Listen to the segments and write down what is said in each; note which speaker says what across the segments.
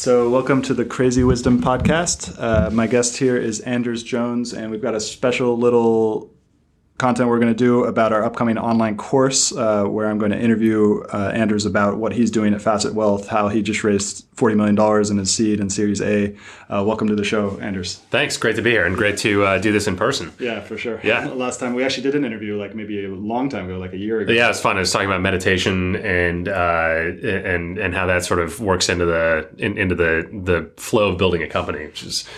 Speaker 1: So, welcome to the Crazy Wisdom Podcast. Uh, my guest here is Anders Jones, and we've got a special little content we're going to do about our upcoming online course uh, where I'm going to interview uh, Anders about what he's doing at Facet Wealth, how he just raised $40 million in his seed and Series A. Uh, welcome to the show, Anders.
Speaker 2: Thanks. Great to be here and great to uh, do this in person.
Speaker 1: Yeah, for sure.
Speaker 2: Yeah.
Speaker 1: Last time we actually did an interview like maybe a long time ago, like a year ago.
Speaker 2: Yeah, it's fun. I was talking about meditation and uh, and and how that sort of works into the in, into the the flow of building a company, which is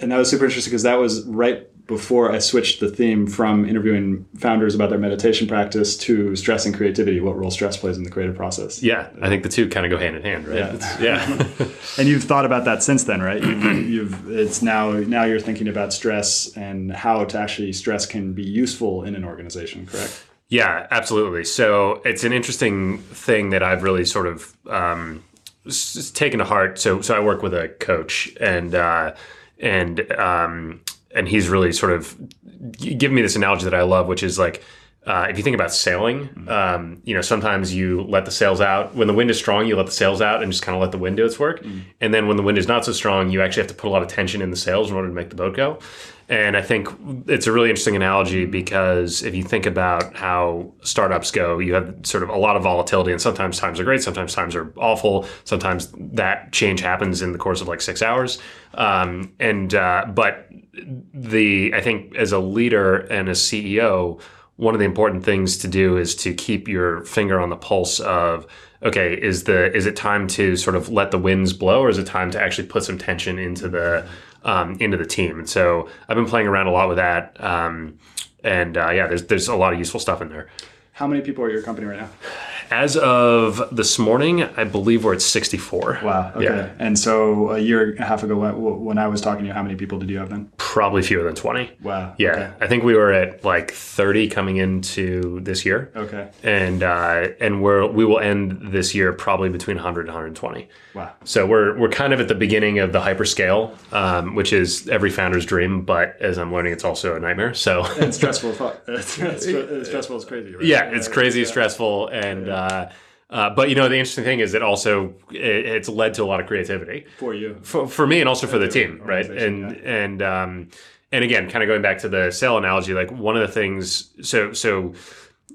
Speaker 1: and that was super interesting because that was right before I switched the theme from interviewing founders about their meditation practice to stress and creativity, what role stress plays in the creative process.
Speaker 2: Yeah, I think the two kind of go hand in hand, right?
Speaker 1: Yeah.
Speaker 2: Yeah.
Speaker 1: And you've thought about that since then, right? You've, you've it's now now you're thinking about stress and how to actually stress can be useful in an organization, correct?
Speaker 2: Yeah, absolutely. So it's an interesting thing that I've really sort of um, taken to heart. So, so I work with a coach, and uh, and um, and he's really sort of given me this analogy that I love, which is like. Uh, if you think about sailing, um, you know, sometimes you let the sails out. When the wind is strong, you let the sails out and just kind of let the wind do its work. And then when the wind is not so strong, you actually have to put a lot of tension in the sails in order to make the boat go. And I think it's a really interesting analogy because if you think about how startups go, you have sort of a lot of volatility, and sometimes times are great, sometimes times are awful, sometimes that change happens in the course of like six hours. Um, and uh, but the I think as a leader and a CEO, one of the important things to do is to keep your finger on the pulse of okay is the is it time to sort of let the winds blow or is it time to actually put some tension into the um, into the team and so i've been playing around a lot with that um, and uh, yeah there's there's a lot of useful stuff in there
Speaker 1: How many people are your company right now?
Speaker 2: as of this morning i believe we're at 64
Speaker 1: Wow. Okay.
Speaker 2: Yeah.
Speaker 1: And so a year and a half ago, when, when I was talking to you, how many people did you have then?
Speaker 2: Probably fewer than 20
Speaker 1: Wow.
Speaker 2: yeah
Speaker 1: Okay.
Speaker 2: i think we were at like 30 coming into this year
Speaker 1: Okay.
Speaker 2: and uh, and we're we will end this year probably between 100 and 120.
Speaker 1: Wow.
Speaker 2: So we're we're kind of at the beginning of the hyperscale, um, which is every founder's dream, but as I'm learning, it's also a nightmare. So
Speaker 1: It's stressful. as fuck. It's, it's, it's stressful. It's crazy. Right?
Speaker 2: yeah, it's crazy stressful, and uh, uh, but you know the interesting thing is it also it, it's led to a lot of creativity
Speaker 1: For you.
Speaker 2: for, for me and also for the team, right? And and um, and again, kind of going back to the sail analogy, like one of the things. So so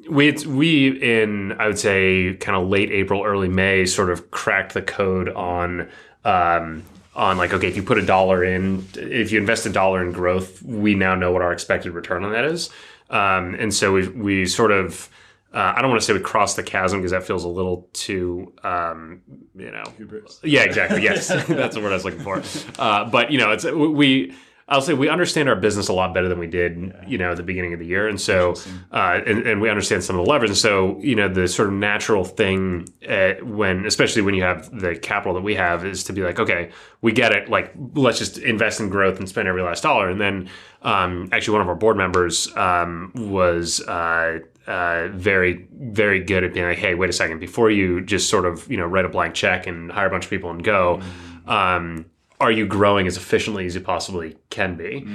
Speaker 2: we we in I would say kind of late April, early May, sort of cracked the code on. Um, on like okay if you put a dollar in if you invest a dollar in growth we now know what our expected return on that is um, and so we we sort of uh, I don't want to say we crossed the chasm because that feels a little too, um, you know,
Speaker 1: Hubris.
Speaker 2: yeah, exactly. Yes, that's the word I was looking for. Uh, but you know, it's we. I'll say we understand our business a lot better than we did, you know, at the beginning of the year, and so uh, and, and we understand some of the levers. And so, you know, the sort of natural thing uh, when, especially when you have the capital that we have, is to be like, okay, we get it. Like, let's just invest in growth and spend every last dollar. And then, um, actually, one of our board members um, was. Uh, uh, very, very good at being like, hey, wait a second, before you just sort of, you know, write a blank check and hire a bunch of people and go, um, are you growing as efficiently as you possibly can be?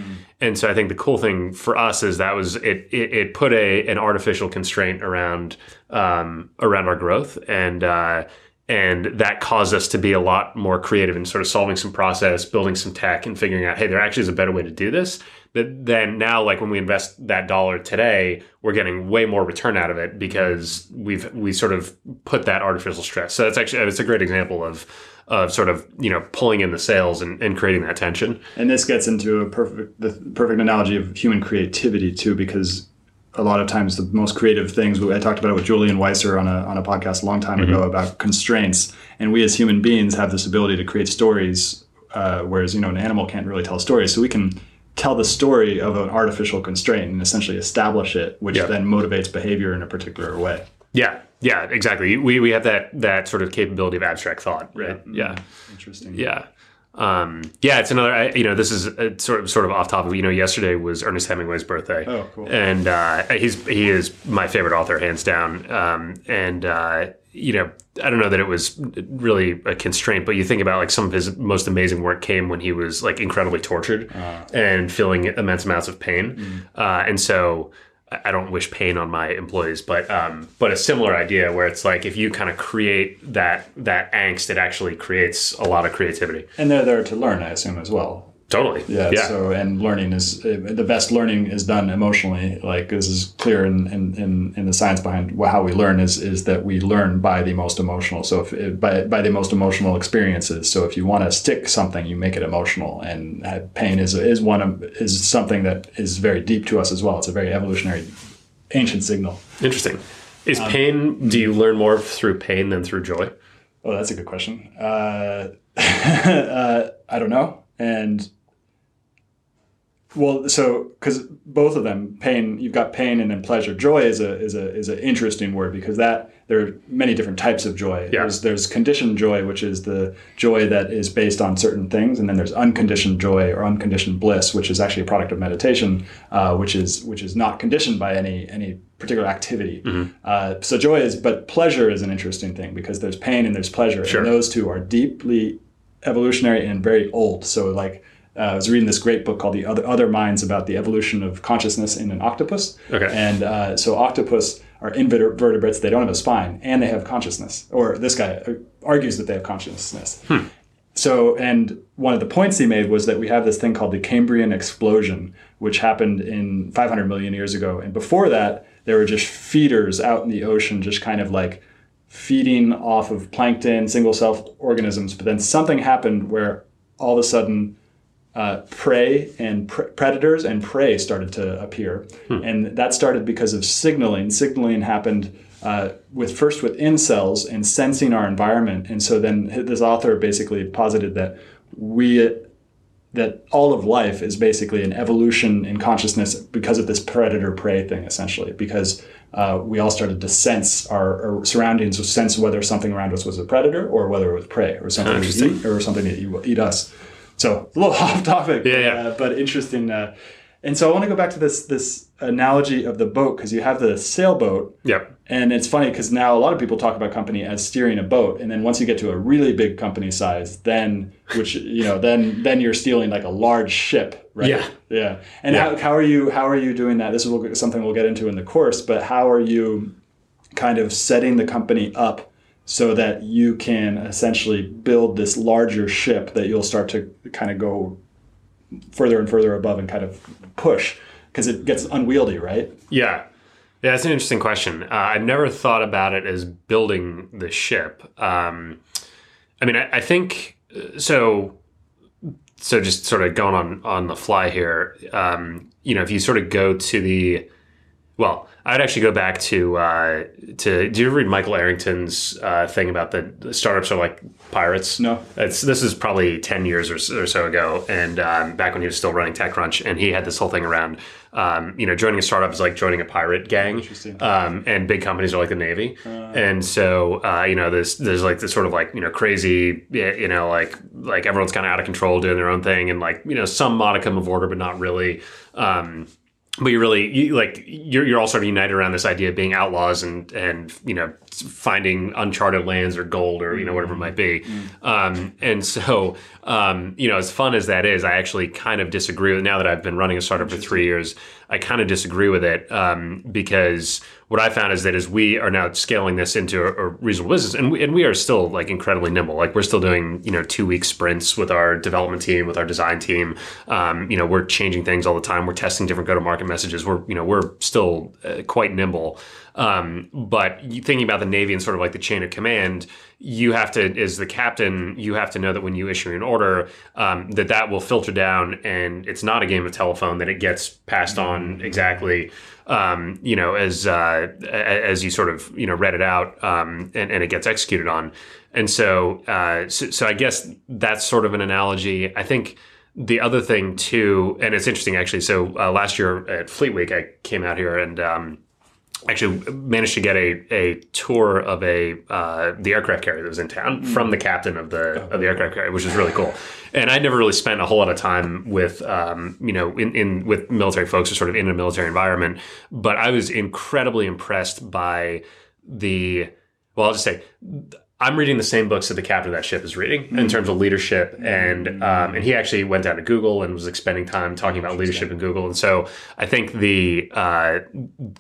Speaker 2: And so I think the cool thing for us is that was it. It, it put a an artificial constraint around um, around our growth, and uh, and that caused us to be a lot more creative in sort of solving some process, building some tech, and figuring out, hey, there actually is a better way to do this. That then now, like when we invest that dollar today, we're getting way more return out of it because we've we sort of put that artificial stress. So that's actually it's a great example of of sort of you know pulling in the sails and, and creating that tension.
Speaker 1: And this gets into a perfect the perfect analogy of human creativity too, because a lot of times the most creative things I talked about it with Julian Weiser on a on a podcast a long time ago about constraints, and we as human beings have this ability to create stories, uh, whereas you know an animal can't really tell stories. So we can tell the story of an artificial constraint and essentially establish it, which
Speaker 2: Yeah.
Speaker 1: then motivates behavior in a particular way.
Speaker 2: Yeah, yeah, exactly. We we have that that sort of capability of abstract thought, right? Yeah, mm-hmm.
Speaker 1: Interesting.
Speaker 2: yeah. Um, yeah, it's another. I, you know, this is uh sort of sort of off topic. You know, yesterday was Ernest Hemingway's birthday.
Speaker 1: Oh, cool.
Speaker 2: And uh, he's he is my favorite author, hands down. Um, and uh, you know, I don't know that it was really a constraint, but you think about like some of his most amazing work came when he was like incredibly tortured and feeling immense amounts of pain. Uh, and so I don't wish pain on my employees, but um, but a similar idea where it's like if you kind of create that that angst, it actually creates a lot of creativity.
Speaker 1: And they're there to learn, I assume, as well.
Speaker 2: Totally.
Speaker 1: Yeah,
Speaker 2: Yeah.
Speaker 1: So, and learning is the best learning is done emotionally. Like this is clear in, in, in, the science behind how we learn is, is that we learn by the most emotional. So if by, by the most emotional experiences. So if you want to stick something, you make it emotional and pain is, is one of, is something that is very deep to us as well. It's a very evolutionary ancient signal.
Speaker 2: Interesting. Is
Speaker 1: Um,
Speaker 2: pain? Do you learn more through pain than through joy?
Speaker 1: Oh, that's a good question. Uh, uh, I don't know. And well, so because both of them, pain, you've got pain and then pleasure. Joy is a is a is an interesting word because that there are many different types of joy.
Speaker 2: Yeah.
Speaker 1: There's there's conditioned joy, which is the joy that is based on certain things, and then there's unconditioned joy or unconditioned bliss, which is actually a product of meditation, uh, which is which is not conditioned by any any particular activity.
Speaker 2: Mm-hmm.
Speaker 1: Uh, so joy is, but pleasure is an interesting thing because there's pain and there's pleasure,
Speaker 2: Sure.
Speaker 1: and those two are deeply evolutionary and very old. So like. Uh, I was reading this great book called "The Other Other Minds" about the evolution of consciousness in an octopus.
Speaker 2: Okay.
Speaker 1: And uh, so octopus are invertebrates. They don't have a spine, and they have consciousness. Or this guy uh, argues that they have consciousness. So, and one of the points he made was that we have this thing called the Cambrian explosion, which happened in 500 million years ago. And before that, there were just feeders out in the ocean, just kind of like feeding off of plankton, single cell organisms. But then something happened where all of a sudden, uh, prey and pr- predators and prey started to appear, and that started because of signaling. Signaling happened uh, with first within cells and sensing our environment, and so then this author basically posited that we that all of life is basically an evolution in consciousness because of this predator prey thing, essentially, because uh, we all started to sense our, our surroundings, sense whether something around us was a predator or whether it was prey or something eat or something to eat, eat us. So a little off topic,
Speaker 2: Yeah, yeah.
Speaker 1: Uh, but interesting. Uh, and so I want to go back to this this analogy of the boat because you have the sailboat,
Speaker 2: Yep.
Speaker 1: and it's funny because now a lot of people talk about company as steering a boat, and then once you get to a really big company size, then which you know, then then you're stealing like a large ship, right?
Speaker 2: Yeah.
Speaker 1: yeah. And
Speaker 2: Yeah.
Speaker 1: how, how are you how are you doing that? This is something we'll get into in the course, but how are you kind of setting the company up so that you can essentially build this larger ship that you'll start to kind of go further and further above and kind of push because it gets unwieldy, right?
Speaker 2: Yeah. Yeah, that's an interesting question. Uh, I've never thought about it as building the ship. Um, I mean, I, I think uh, so. So, just sort of going on on the fly here. Um, you know, if you sort of go to the, well, I'd actually go back to uh, to. Do you ever read Michael Arrington's uh, thing about the, startups are like pirates?
Speaker 1: No.
Speaker 2: It's this is probably ten years or, so- or so ago, and um, back when he was still running TechCrunch, and he had this whole thing around, um, you know, joining a startup is like joining a pirate gang, um, and big companies are like the Navy, and so uh, you know, there's there's like this sort of like you know crazy, you know, like like everyone's kind of out of control doing their own thing, and like you know some modicum of order, but not really. Um, but you really you, like you're, you're all sort of united around this idea of being outlaws and and you know finding uncharted lands or gold or you know whatever it might be. Um, and so um, you know as fun as that is i actually kind of disagree with now that i've been running a startup for three years i kind of disagree with it um, because what i found is that as we are now scaling this into a, a reasonable business and we, and we are still like incredibly nimble like we're still doing you know two week sprints with our development team with our design team. Um, you know we're changing things all the time. We're testing different go to market messages. We're you know we're still uh, quite nimble um, but thinking about the navy and sort of like the chain of command you have to as the captain you have to know that when you issue an order um, that that will filter down and it's not a game of telephone that it gets passed on exactly um, you know as uh, as you sort of you know read it out um, and, and it gets executed on and so, uh, so so I guess that's sort of an analogy I think the other thing too, and it's interesting actually. So uh, last year at Fleet Week, I came out here and um, actually managed to get a, a tour of a uh, the aircraft carrier that was in town from the captain of the of the aircraft carrier, which is really cool. And I'd never really spent a whole lot of time with um, you know in, in with military folks or sort of in a military environment, but I was incredibly impressed by the well, I'll just say. I'm reading the same books that the captain of that ship is reading
Speaker 1: Mm.
Speaker 2: in terms of leadership, and um, and he actually went down to Google and was spending time talking about leadership in Google. And so I think the uh,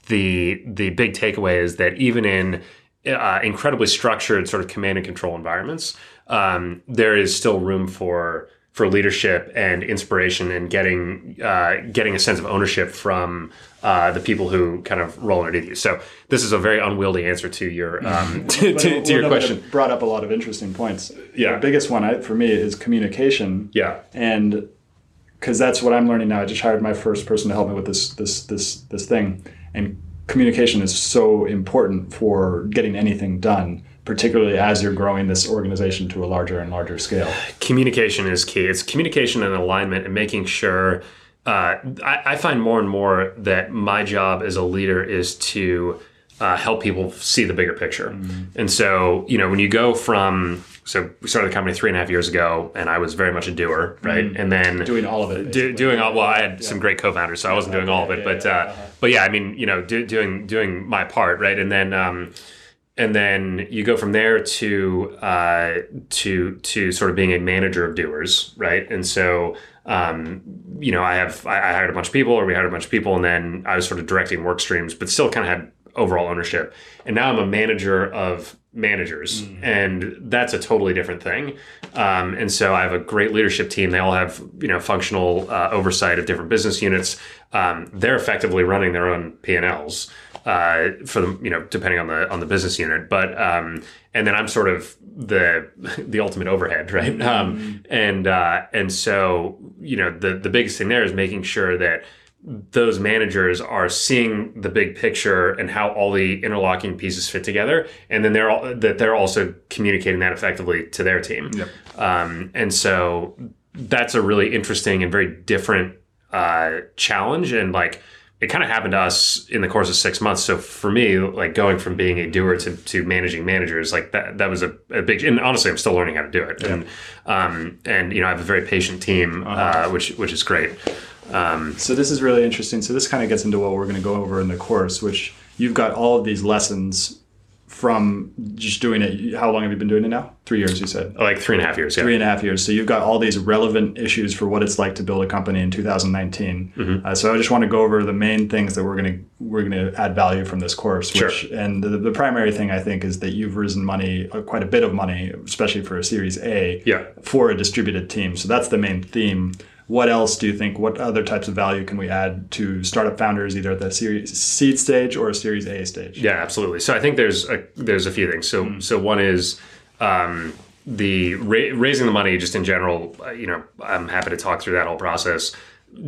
Speaker 2: the the big takeaway is that even in uh, incredibly structured sort of command and control environments, um, there is still room for for leadership and inspiration and getting uh, getting a sense of ownership from uh, the people who kind of roll underneath you. So this is a very unwieldy answer to your um, to, to, to your
Speaker 1: well, no, but
Speaker 2: question.
Speaker 1: it brought up a lot of interesting points.
Speaker 2: Yeah.
Speaker 1: The biggest one I, for me is communication.
Speaker 2: Yeah.
Speaker 1: And because that's what I'm learning now. I just hired my first person to help me with this this this this thing, and communication is so important for getting anything done, particularly as you're growing this organization to a larger and larger scale.
Speaker 2: communication is key. It's communication and alignment and making sure. Uh, I, I find more and more that my job as a leader is to uh, help people see the bigger picture. And so, you know, when you go from, so we started the company three and a half years ago, and I was very much a doer, right? And then
Speaker 1: Doing all of it.
Speaker 2: do, doing all well. I had some great co-founders, so I wasn't doing all of it,
Speaker 1: yeah,
Speaker 2: but
Speaker 1: yeah,
Speaker 2: uh, but yeah, I mean, you know, do, doing doing my part, right? And then um, and then you go from there to uh, to to sort of being a manager of doers, right? And so um, you know, I have I, I hired a bunch of people, or we hired a bunch of people, and then I was sort of directing work streams, but still kind of had overall ownership. And now I'm a manager of managers, and that's a totally different thing. Um, and so I have a great leadership team. They all have you know functional uh, oversight of different business units. Um, they're effectively running their own P and Ls uh, for the you know depending on the on the business unit. But um, and then I'm sort of the the ultimate overhead, right? Um, and uh, and so you know the the biggest thing there is making sure that those managers are seeing the big picture and how all the interlocking pieces fit together, and then they're all, that they're also communicating that effectively to their team. Um, and so that's a really interesting and very different uh, challenge, and like it kind of happened to us in the course of six months. So for me, like going from being a doer to, to managing managers, like that that was a, a big. And honestly, I'm still learning how to do it. And um, and you know, I have a very patient team, uh, which which is great. Um,
Speaker 1: So this is really interesting. So this kind of gets into what we're going to go over in the course, which you've got all of these lessons from just doing it. How long have you been doing it now? Three years, you said.
Speaker 2: like three and a half years. Yeah.
Speaker 1: Three and a half years. So you've got all these relevant issues for what it's like to build a company in 2019.
Speaker 2: Mm-hmm.
Speaker 1: Uh, so I just want to go over the main things that we're going to we're going to add value from this course.
Speaker 2: Sure.
Speaker 1: Which, and the, the primary thing I think is that you've risen money, uh, quite a bit of money, especially for a Series A,
Speaker 2: Yeah.
Speaker 1: for a distributed team. So that's the main theme. What else do you think? What other types of value can we add to startup founders, either at the series seed stage or a Series A stage?
Speaker 2: Yeah, absolutely. So I think there's a there's a few things. So so one is um, the ra- raising the money just in general. You know, I'm happy to talk through that whole process.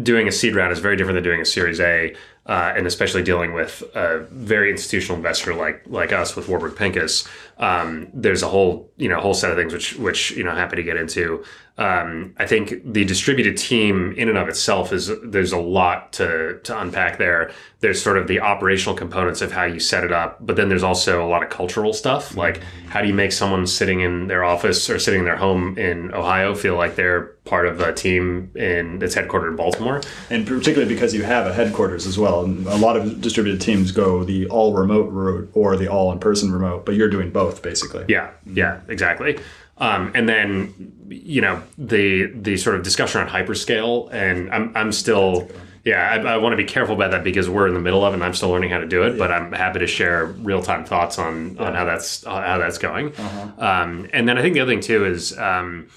Speaker 2: Doing a seed round is very different than doing a Series A, uh, and especially dealing with a very institutional investor like like us with Warburg Pincus. Um, there's a whole you know whole set of things which which you know happy to get into. Um, I think the distributed team in and of itself is there's a lot to to unpack there. There's sort of the operational components of how you set it up, but then there's also a lot of cultural stuff. Like how do you make someone sitting in their office or sitting in their home in Ohio feel like they're part of a team in that's headquartered in Baltimore?
Speaker 1: And particularly because you have a headquarters as well. And a lot of distributed teams go the all remote route or the all in person remote, but you're doing both basically.
Speaker 2: Yeah, yeah, exactly. Um, and then you know the the sort of discussion on hyperscale, and I'm I'm still yeah I, I want to be careful about that because we're in the middle of it, and I'm still learning how to do it. But I'm happy to share real time thoughts on on how that's how that's going. Um, and then I think the other thing too is um,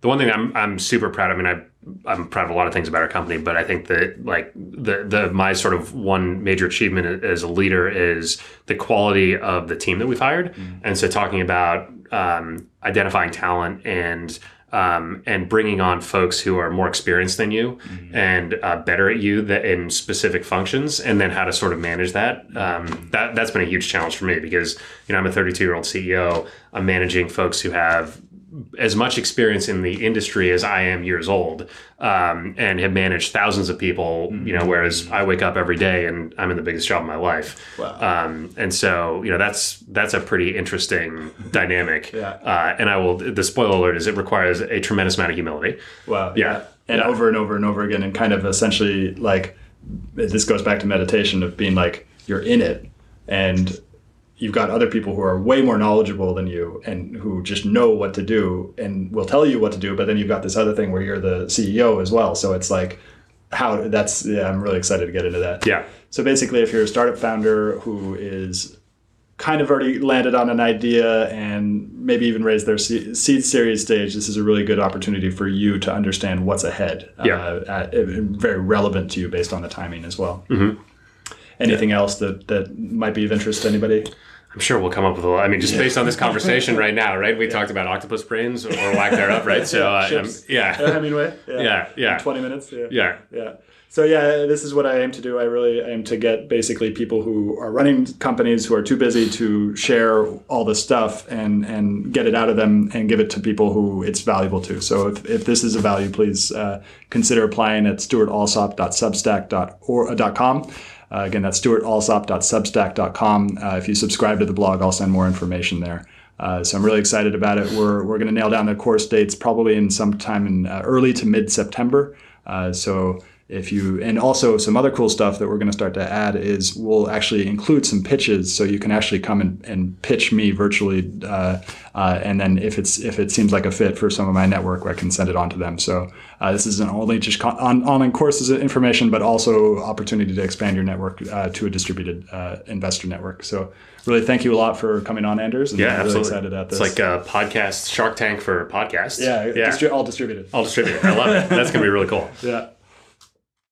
Speaker 2: the one thing I'm I'm super proud. of. I mean I. I'm proud of a lot of things about our company, but I think that like the the my sort of one major achievement as a leader is the quality of the team that we've hired, and so talking about um, identifying talent and um, and bringing on folks who are more experienced than you and uh, better at you that in specific functions, and then how to sort of manage that. Um, that that's been a huge challenge for me because you know I'm a 32 year old CEO. I'm managing folks who have as much experience in the industry as I am years old, um, and have managed thousands of people. You know, whereas I wake up every day and I'm in the biggest job of my life.
Speaker 1: Wow.
Speaker 2: Um, and so you know that's that's a pretty interesting dynamic.
Speaker 1: Yeah.
Speaker 2: Uh, and I will. The spoiler alert is it requires a tremendous amount of humility.
Speaker 1: Wow.
Speaker 2: Yeah.
Speaker 1: And
Speaker 2: Yeah.
Speaker 1: over and over and over again, and kind of essentially like this goes back to meditation of being like you're in it and you've got other people who are way more knowledgeable than you and who just know what to do and will tell you what to do. But then you've got this other thing where you're the CEO as well. So it's like how that's yeah, I'm really excited to get into that.
Speaker 2: Yeah.
Speaker 1: So basically, if you're a startup founder who is kind of already landed on an idea and maybe even raised their seed series stage, this is a really good opportunity for you to understand what's ahead.
Speaker 2: Yeah.
Speaker 1: Uh, at, very relevant to you based on the timing as well. Mm-hmm. Anything else that, that might be of interest to anybody?
Speaker 2: I'm sure we'll come up with a lot. I mean, just based on this conversation right now, right? We talked about octopus brains or whack lack thereof, right? So, uh, um, yeah.
Speaker 1: Hemingway.
Speaker 2: Yeah, yeah.
Speaker 1: 20 minutes. Yeah.
Speaker 2: Yeah.
Speaker 1: Yeah. So yeah, this is what I aim to do. I really aim to get basically people who are running companies who are too busy to share all this stuff and and get it out of them and give it to people who it's valuable to. So if, if this is a value, please uh, consider applying at stuartalsop.substack.com. Uh, again, that's stuartalsop.substack.com. Uh, if you subscribe to the blog, I'll send more information there. Uh, so I'm really excited about it. We're, we're going to nail down the course dates probably in sometime in uh, early to mid September. Uh, so if you and also some other cool stuff that we're going to start to add is we'll actually include some pitches so you can actually come and, and pitch me virtually uh, uh, and then if it's if it seems like a fit for some of my network i can send it on to them. So uh, this isn't only just con- on, online courses information but also opportunity to expand your network uh, to a distributed uh, investor network. So really thank you a lot for coming on anders
Speaker 2: and yeah
Speaker 1: I'm
Speaker 2: really
Speaker 1: excited at this
Speaker 2: it's like a podcast shark tank for podcasts.
Speaker 1: Yeah, yeah. Distri- all distributed.
Speaker 2: All distributed. I love it. That's going to be really cool.
Speaker 1: Yeah